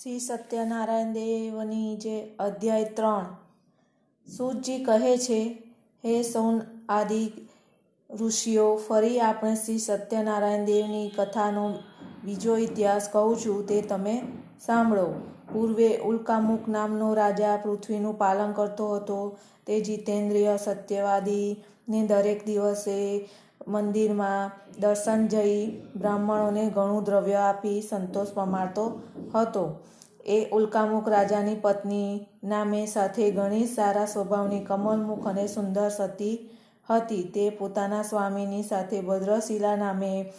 શ્રી સત્યનારાયણ દેવની જે અધ્યાય ત્રણ સૂતજી કહે છે, હે સૌન આદિ ઋષિઓ, ફરી આપણે શ્રી સત્યનારાયણ દેવની કથાનો બીજો ઇતિહાસ કહું છું, તે તમે સાંભળો. પૂર્વે ઉલ્કામુખ નામનો રાજા પૃથ્વીનું પાલન કરતો હતો. તે જીતેન્દ્રિય સત્યવાદી ને દરેક દિવસે મંદિરમાં દર્શન જઈ બ્રાહ્મણોને ઘણું દ્રવ્ય આપી સંતોષ પમાડતો હતો. એ ઉલ્કામુખ રાજાની પત્ની નામે સાથે ઘણી સારા સ્વભાવની કમલમુખ અને સુંદર સતી હતી. તે પોતાના સ્વામીની સાથે ભદ્રશિલા નામે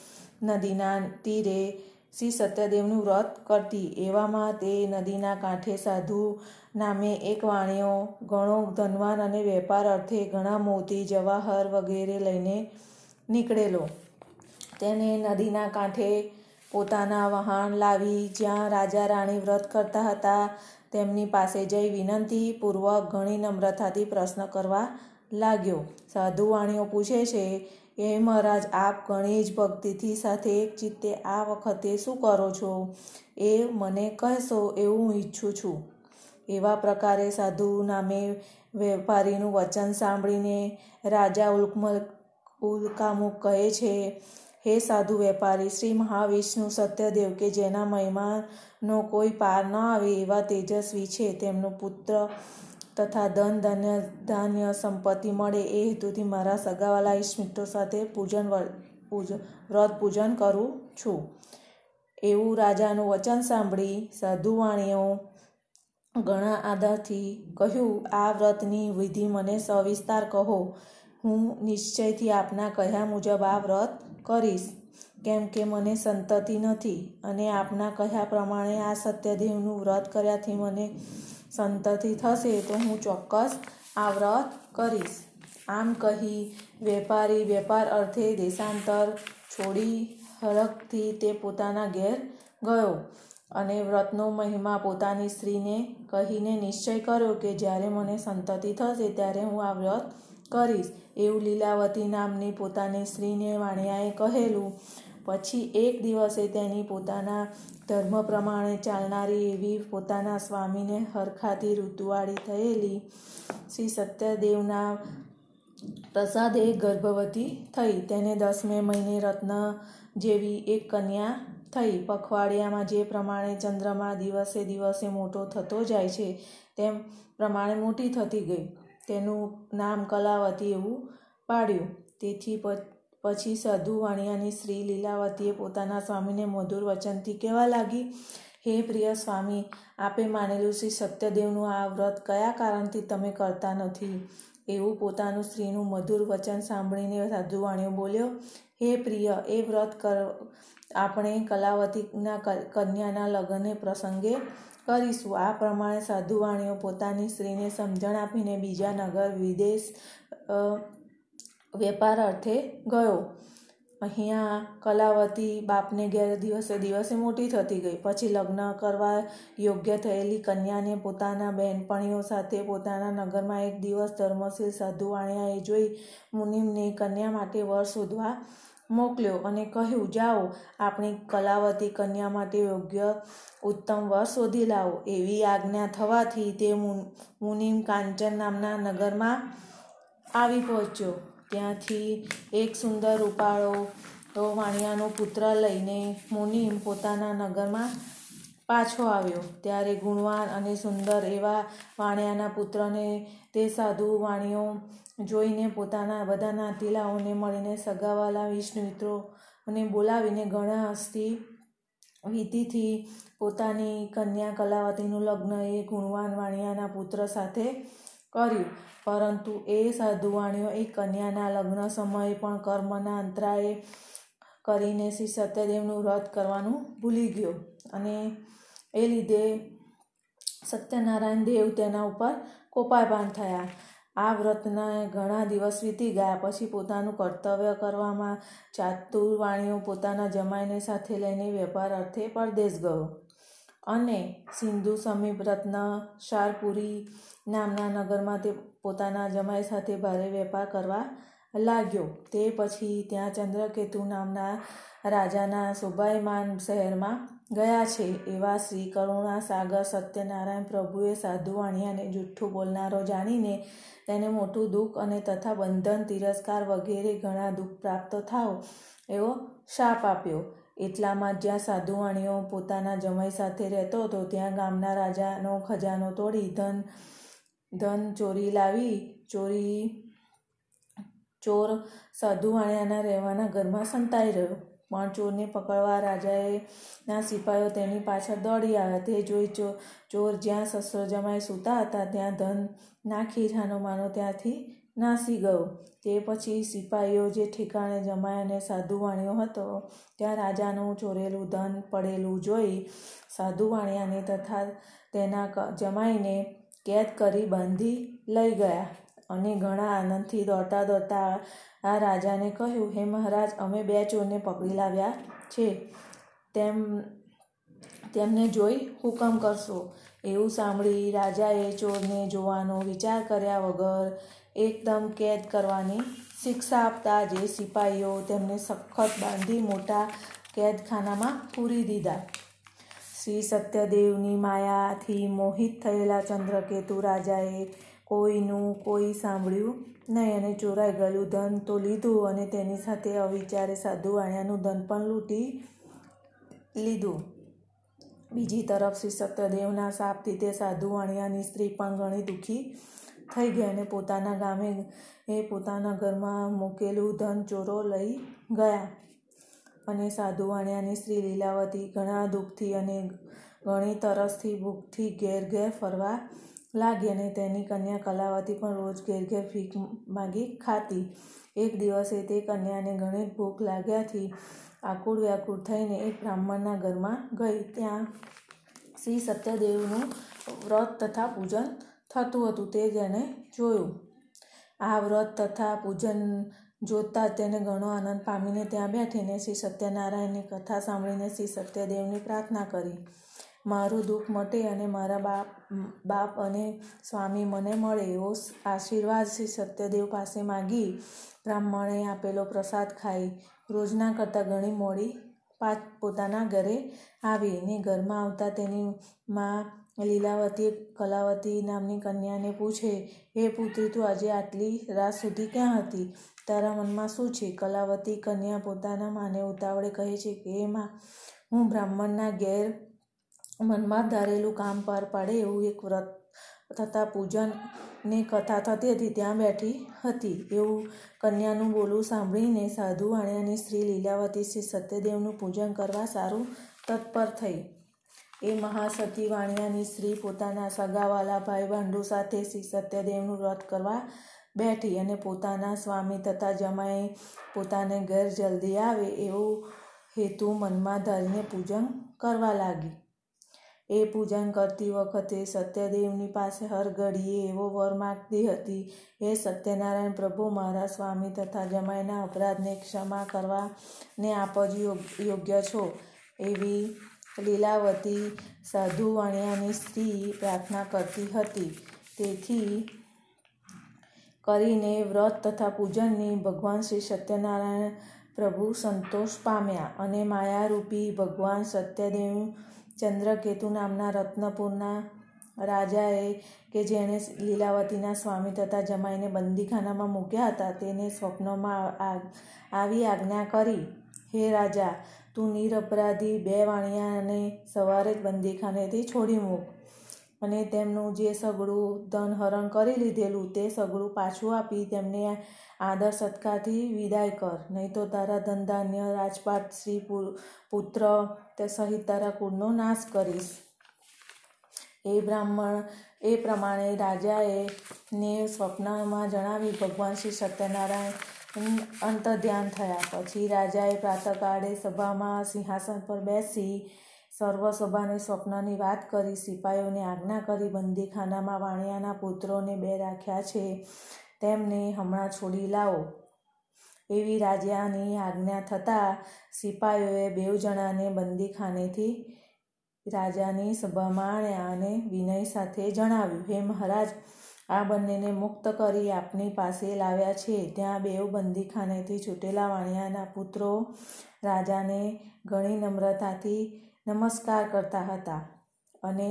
નદીના તીરે શ્રી સત્યદેવનું વ્રત કરતી. એવામાં તે નદીના કાંઠે સાધુ નામે એક વાણિયો, ઘણો ધનવાન અને વેપાર અર્થે ઘણા મોતી, જવાહર વગેરે લઈને નીકળેલો. તેને નદીના કાંઠે પોતાના વહાણ લાવી જ્યાં રાજા રાણી વ્રત કરતા હતા. તેમની પાસે જઈ વિનંતીપૂર્વક ઘણી નમ્રતાથી પ્રશ્ન કરવા લાગ્યો. સાધુવાણીઓ પૂછે છે, એ મહારાજ, આપ ઘણી જ ભક્તિથી સાથે એક ચિત્તે આ વખતે શું કરો છો? એ મને કહેશો એવું હું ઈચ્છું છું. એવા પ્રકારે સાધુ નામે વેપારીનું વચન સાંભળીને રાજા ઉલ્કમલ ઉલ્કામુખ કહે છે, હે સાધુ વેપારી, શ્રી મહાવિષ્ણુ સત્યદેવ કે જેના મહિમાનો કોઈ પાર ન આવે એવા તેજસ્વી છે. તેમનો પુત્ર તથા ધન, ધન્ય, ધાન્ય સંપત્તિ મળે એ હેતુથી મારા સગાવાલા ઈષ્ટમિત્રો સાથે પૂજન વ્રત પૂજન કરું છું. એવું રાજાનું વચન સાંભળી સાધુવાણીઓ ઘણા આદરથી કહ્યું, આ વ્રતની વિધિ મને સવિસ્તાર કહો. હું નિશ્ચયથી આપના કહ્યા મુજબ આ વ્રત કરીશ, કેમ કે મને સંતતિ નથી અને આપના કહ્યા પ્રમાણે આ સત્યદેવનું વ્રત કર્યાથી મને સંતતિ થશે તો હું ચોક્કસ આ વ્રત કરીશ. આમ કહી વેપારી વેપાર અર્થે દેશાંતર છોડી હળકથી તે પોતાના ઘેર ગયો અને વ્રતનો મહિમા પોતાની સ્ત્રીને કહીને નિશ્ચય કર્યો કે જ્યારે મને સંતતિ થશે ત્યારે હું આ વ્રત કરીશ, એવું લીલાવતી નામની પોતાની સ્ત્રીને વાણિયાએ કહેલું. પછી એક દિવસે તેની પોતાના ધર્મ પ્રમાણે ચાલનારી એવી પોતાના સ્વામીને હરખાથી ઋતુવાળી થયેલી. શ્રી સત્યદેવના પ્રસાદે ગર્ભવતી થઈ. તેને દસમે મહિને રત્ન જેવી એક કન્યા થઈ. પખવાડિયામાં જે પ્રમાણે ચંદ્રમા દિવસે દિવસે મોટો થતો જાય છે, તેમ પ્રમાણે મોટી થતી ગઈ. તેનું નામ કલાવતી એવું પાડ્યું. તેથી પછી સધુ વાણિયાની શ્રી લીલાવતીએ પોતાના સ્વામીને મધુર વચનથી કહેવા લાગી, હે પ્રિય સ્વામી, આપે માનેલું શ્રી સત્યદેવનું આ વ્રત કયા કારણથી તમે કરતા નથી? એવું પોતાનું સ્ત્રીનું મધુર વચન સાંભળીને સાધુવાણીઓ બોલ્યો, હે પ્રિય, એ વ્રત કર, આપણે કલાવતીના કન્યાના લગ્નને પ્રસંગે કરીશું. આ પ્રમાણે સાધુવાણીઓ પોતાની સ્ત્રીને સમજણ આપીને બીજા નગર વિદેશ વેપાર અર્થે ગયો. અહીંયા કલાવતી બાપને ઘેર દિવસે દિવસે મોટી થતી ગઈ. પછી લગ્ન કરવા યોગ્ય થયેલી કન્યાને પોતાના બહેનપણીઓ સાથે પોતાના નગરમાં એક દિવસ ધર્મશીલ સાધુ એ જોઈ મુનિમને કન્યા માટે વર શોધવા મોકલ્યો અને કહ્યું, જાઓ, આપણી કલાવતી કન્યા માટે યોગ્ય ઉત્તમ વર શોધી લાવો. એવી આજ્ઞા થવાથી તે મુનિમ કાંચન નામના નગરમાં આવી પહોંચ્યો. ત્યાંથી એક સુંદર રૂપાળો તો વાણિયાનો પુત્ર લઈને મુનિમ પોતાના નગરમાં પાછો આવ્યો. ત્યારે ગુણવાન અને સુંદર એવા વાણિયાના પુત્રને તે સાધુ વાણીઓ જોઈને પોતાના બધાના તિલાઓને મળીને સગાવાલા વિષ્ણુ મિત્રોને બોલાવીને ઘણા હસ્તી વિધિથી પોતાની કન્યા કલાવતીનું લગ્ન એ ગુણવાન વાણિયાના પુત્ર સાથે કર્યું. પરંતુ એ સાધુવાણીઓ એ કન્યાના લગ્ન સમયે પણ કર્મના અંતરાએ કરીને શ્રી સત્યદેવનું વ્રત કરવાનું ભૂલી ગયો અને એ લીધે સત્યનારાયણ દેવ તેના ઉપર કોપાયબાન થયા. આ વ્રતના ઘણા દિવસ વીતી ગયા પછી પોતાનું કર્તવ્ય કરવામાં ચાતુર્વાણીઓ પોતાના જમાઈને સાથે લઈને વેપાર અર્થે પરદેશ ગયો. અને સિંધુ સમીપ રત્ન શારપુરી નામના નગરમાં તે પોતાના જમાઈ સાથે ભારે વેપાર કરવા લાગ્યો. તે પછી ત્યાં ચંદ્રકેતુ નામના રાજાના શોભાયમાન શહેરમાં ગયા છે એવા શ્રી કરુણા સાગર સત્યનારાયણ પ્રભુએ સાધુ વાણિયાને જુઠ્ઠું બોલનારો જાણીને તેને મોટું દુઃખ અને તથા બંધન, તિરસ્કાર વગેરે ઘણા દુઃખ પ્રાપ્ત થાવ એવો શાપ આપ્યો. એટલામાં જ્યાં સાધુ વાણીઓ પોતાના જમાઈ સાથે રહેતો હતો, ત્યાં ગામના રાજાનો ખજાનો તોડી ધન ધન ચોરી લાવી, ચોરી, ચોર સાધુ રહેવાના ઘરમાં સંતાઈ રહ્યો. પણ ચોરને પકડવા રાજાએ ના સિપાહીઓ તેની પાછળ દોડી આવ્યા. તે જોઈ ચોર જ્યાં શસ્ત્ર જમાઈ સૂતા હતા, ત્યાં ધન નાખી જાનો માનો ત્યાંથી નાસી ગયો. તે પછી સિપાહીઓ જે ઠેકાણે જમાય અને સાધુ વાણિયો હતો, ત્યાં રાજાનું ચોરેલું ધન પડેલું જોઈ સાધુ વાણિયાને તથા તેના જમાઈને કેદ કરી બાંધી લઈ ગયા અને ઘણા આનંદથી દોડતા દોડતા આ રાજાને કહ્યું, હે મહારાજ, અમે બે ચોરને પકડી લાવ્યા છે. તેમ, તેમને જોઈ હુકમ કરશો. એવું સાંભળી રાજાએ ચોરને જોવાનો વિચાર કર્યા વગર એકદમ કેદ કરવાની શિક્ષા આપતા જે સિપાહીઓ તેમને સખત બાંધી મોટા કેદખાનામાં પૂરી દીધા. શ્રી સત્યદેવની માયાથી મોહિત થયેલા ચંદ્રકેતુ રાજાએ કોઈનું કોઈ સાંભળ્યું નહીં અને ચોરાઈ ગયેલું ધન તો લીધું અને તેની સાથે અવિચારે સાધુ વાણિયાનું ધન પણ લૂંટી લીધું. બીજી તરફ શ્રી સત્યદેવના શાપથી તે સાધુ વાણિયાની સ્ત્રી પણ ઘણી દુઃખી થઈ ગઈ અને પોતાના ગામે એ પોતાના ઘરમાં મૂકેલું ધન ચોરો લઈ ગયા અને સાધુ વાણિયાની સ્ત્રી લીલાવતી ઘણા દુઃખથી અને ઘણી તરસથી ભૂખથી ઘેર ઘેર ફરવા લાગી અને તેની કન્યા કલાવતી પણ રોજ ઘેર ઘેર ભીખ માગી ખાતી. એક દિવસે તે કન્યાને ઘણી ભૂખ લાગ્યાથી આકુળ વ્યાકુળ થઈને એક બ્રાહ્મણના ઘરમાં ગઈ. ત્યાં શ્રી સત્યદેવનું વ્રત તથા પૂજન થતું હતું તે જેણે જોયું. આ વ્રત તથા પૂજન જોતા તેને ઘણો આનંદ પામીને ત્યાં બેઠીને શ્રી સત્યનારાયણની કથા સાંભળીને શ્રી સત્યદેવની પ્રાર્થના કરી. મારું દુઃખ મટે અને મારા બાપ બાપ અને સ્વામી મને મળે એવો આશીર્વાદ શ્રી સત્યદેવ પાસે માગી બ્રાહ્મણે આપેલો પ્રસાદ ખાઈ. રોજના કરતાં ઘણી મોડી પાછ પોતાના ઘરે આવી ને ઘરમાં આવતા તેની માં લીલાવતી, કલાવતી નામની કન્યાને પૂછે, હે પુત્રી, તું આજે આટલી રાત સુધી ક્યાં હતી? તારા મનમાં શું છે? કલાવતી કન્યા પોતાના માને ઉતાવળે કહે છે કે એમાં હું બ્રાહ્મણના ઘેર મનમાં ધારેલું કામ પાર પાડે એવું એક વ્રત તથા પૂજનની કથા થતી હતી, ત્યાં બેઠી હતી. એવું કન્યાનું બોલવું સાંભળીને સાધુ વાણિયાની સ્ત્રી લીલાવતી શ્રી સત્યદેવનું પૂજન કરવા સારું તત્પર થઈ. એ મહાસતી વાણિયાની સ્ત્રી પોતાના સગાવાલા ભાઈ ભાંડુ સાથે શ્રી સત્યદેવનું વ્રત કરવા બેઠી અને પોતાના સ્વામી તથા જમાઈ પોતાને ઘેર જલ્દી આવે એવું હેતુ મનમાં ધરીને પૂજન કરવા લાગી. એ પૂજન કરતી વખતે સત્યદેવની પાસે હર ઘડીએ એવો વર માગતી હતી. હે સત્યનારાયણ પ્રભુ, મારા સ્વામી તથા જમાઈના અપરાધને ક્ષમા કરવા ને આપ જ યોગ્ય છો. એવી લીલાવતી સાધુ વાણિયાની સ્ત્રી પ્રાર્થના કરતી હતી. તેથી કરીને વ્રત તથા પૂજનની ભગવાન શ્રી સત્યનારાયણ પ્રભુ સંતોષ પામ્યા અને માયારૂપી ભગવાન સત્યદેવ ચંદ્રકેતુ નામના રત્નપુરના રાજાએ કે જેણે લીલાવતીના સ્વામી તથા જમાઈને બંદીખાનામાં મૂક્યા હતા, તેને સ્વપ્નમાં આવી આજ્ઞા કરી, હે રાજા, તું નિરપરાધી બે વાણિયાને સવારે જ બંદીખાનેથી છોડી મૂક. અને તેમનું જે સગડું ધન હરણ કરી લીધેલું તે સગડું પાછું આપી તેમને આદર સત્કારથી વિદાય કર. નહીં તો તારા ધનધાન્ય રાજપાટ શ્રી પુત્ર તે સહિત તારા કુળનો નાશ કરીશ. એ બ્રાહ્મણ, એ પ્રમાણે રાજાએ ને સ્વપ્નમાં જણાવી ભગવાન શ્રી સત્યનારાયણ અંતર્ધ્યાન થયા. પછી રાજાએ પ્રાતકાળે સભામાં સિંહાસન પર બેસી સર્વ સભાને સ્વપ્નની વાત કરી સિપાહીઓને આજ્ઞા કરી, બંદીખાનામાં વાણિયાના પુત્રોને બે રાખ્યા છે, તેમને હમણાં છોડી લાવો. એવી રાજાની આજ્ઞા થતાં સિપાઈઓએ બેઉ જણાને બંદીખાનેથી રાજાની સભામાં અને વિનય સાથે જણાવ્યું, હે મહારાજ, આ બંનેને મુક્ત કરી આપની પાસે લાવ્યા છે. ત્યાં બેઉ બંદીખાનેથી છૂટેલા વાણિયાના પુત્રો રાજાને ઘણી નમ્રતાથી નમસ્કાર કરતા હતા અને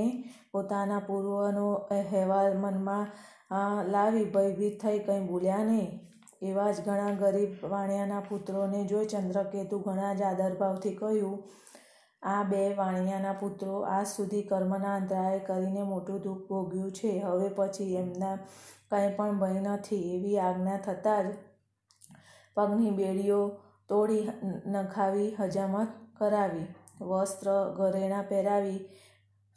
પોતાના પૂર્વનો અહેવાલ મનમાં લાવી ભયભીત થઈ કંઈ બોલ્યા નહીં. એવા જ ઘણા ગરીબ વાણિયાના પુત્રોને જોઈ ચંદ્રકેતુ ઘણા જ આદરભાવથી કહ્યું, આ બે વાણિયાના પુત્રો આજ સુધી કર્મના અંતરાય કરીને મોટું દુઃખ ભોગ્યું છે. હવે પછી એમના કંઈ પણ ભય નથી. એવી આજ્ઞા થતાં જ પગની બેડીઓ તોડી નખાવી હજામત કરાવી. વસ્ત્ર ઘરેણાં પહેરાવી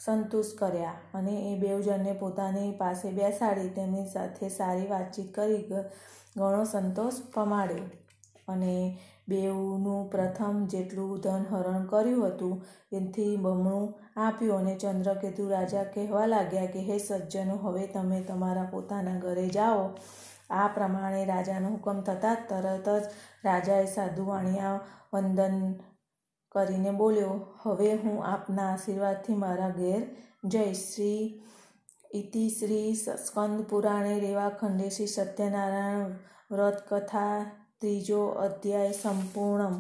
સંતુષ્ટ કર્યા અને એ બેવજણને પોતાની પાસે બેસાડી તેમની સાથે સારી વાતચીત કરી ઘણો સંતોષ પમાડ્યો. અને બેઉનું પ્રથમ જેટલું ધન હરણ કર્યું હતું એથી બમણું આપ્યું અને ચંદ્રકેતુ રાજા કહેવા લાગ્યા કે, હે સજ્જનો, હવે તમે તમારા પોતાના ઘરે જાઓ. આ પ્રમાણે રાજાનો હુકમ થતાં તરત જ રાજાએ સાધુ વાણિયા વંદન કરીને બોલ્યો, હવે હું આપના આશીર્વાદથી મારા ઘેર જઈશ. શ્રી ઇતિ શ્રી સ્કંદ પુરાણે રેવાખંડે શ્રી સત્યનારાયણ વ્રત કથા ત્રીજો અધ્યાય સંપૂર્ણ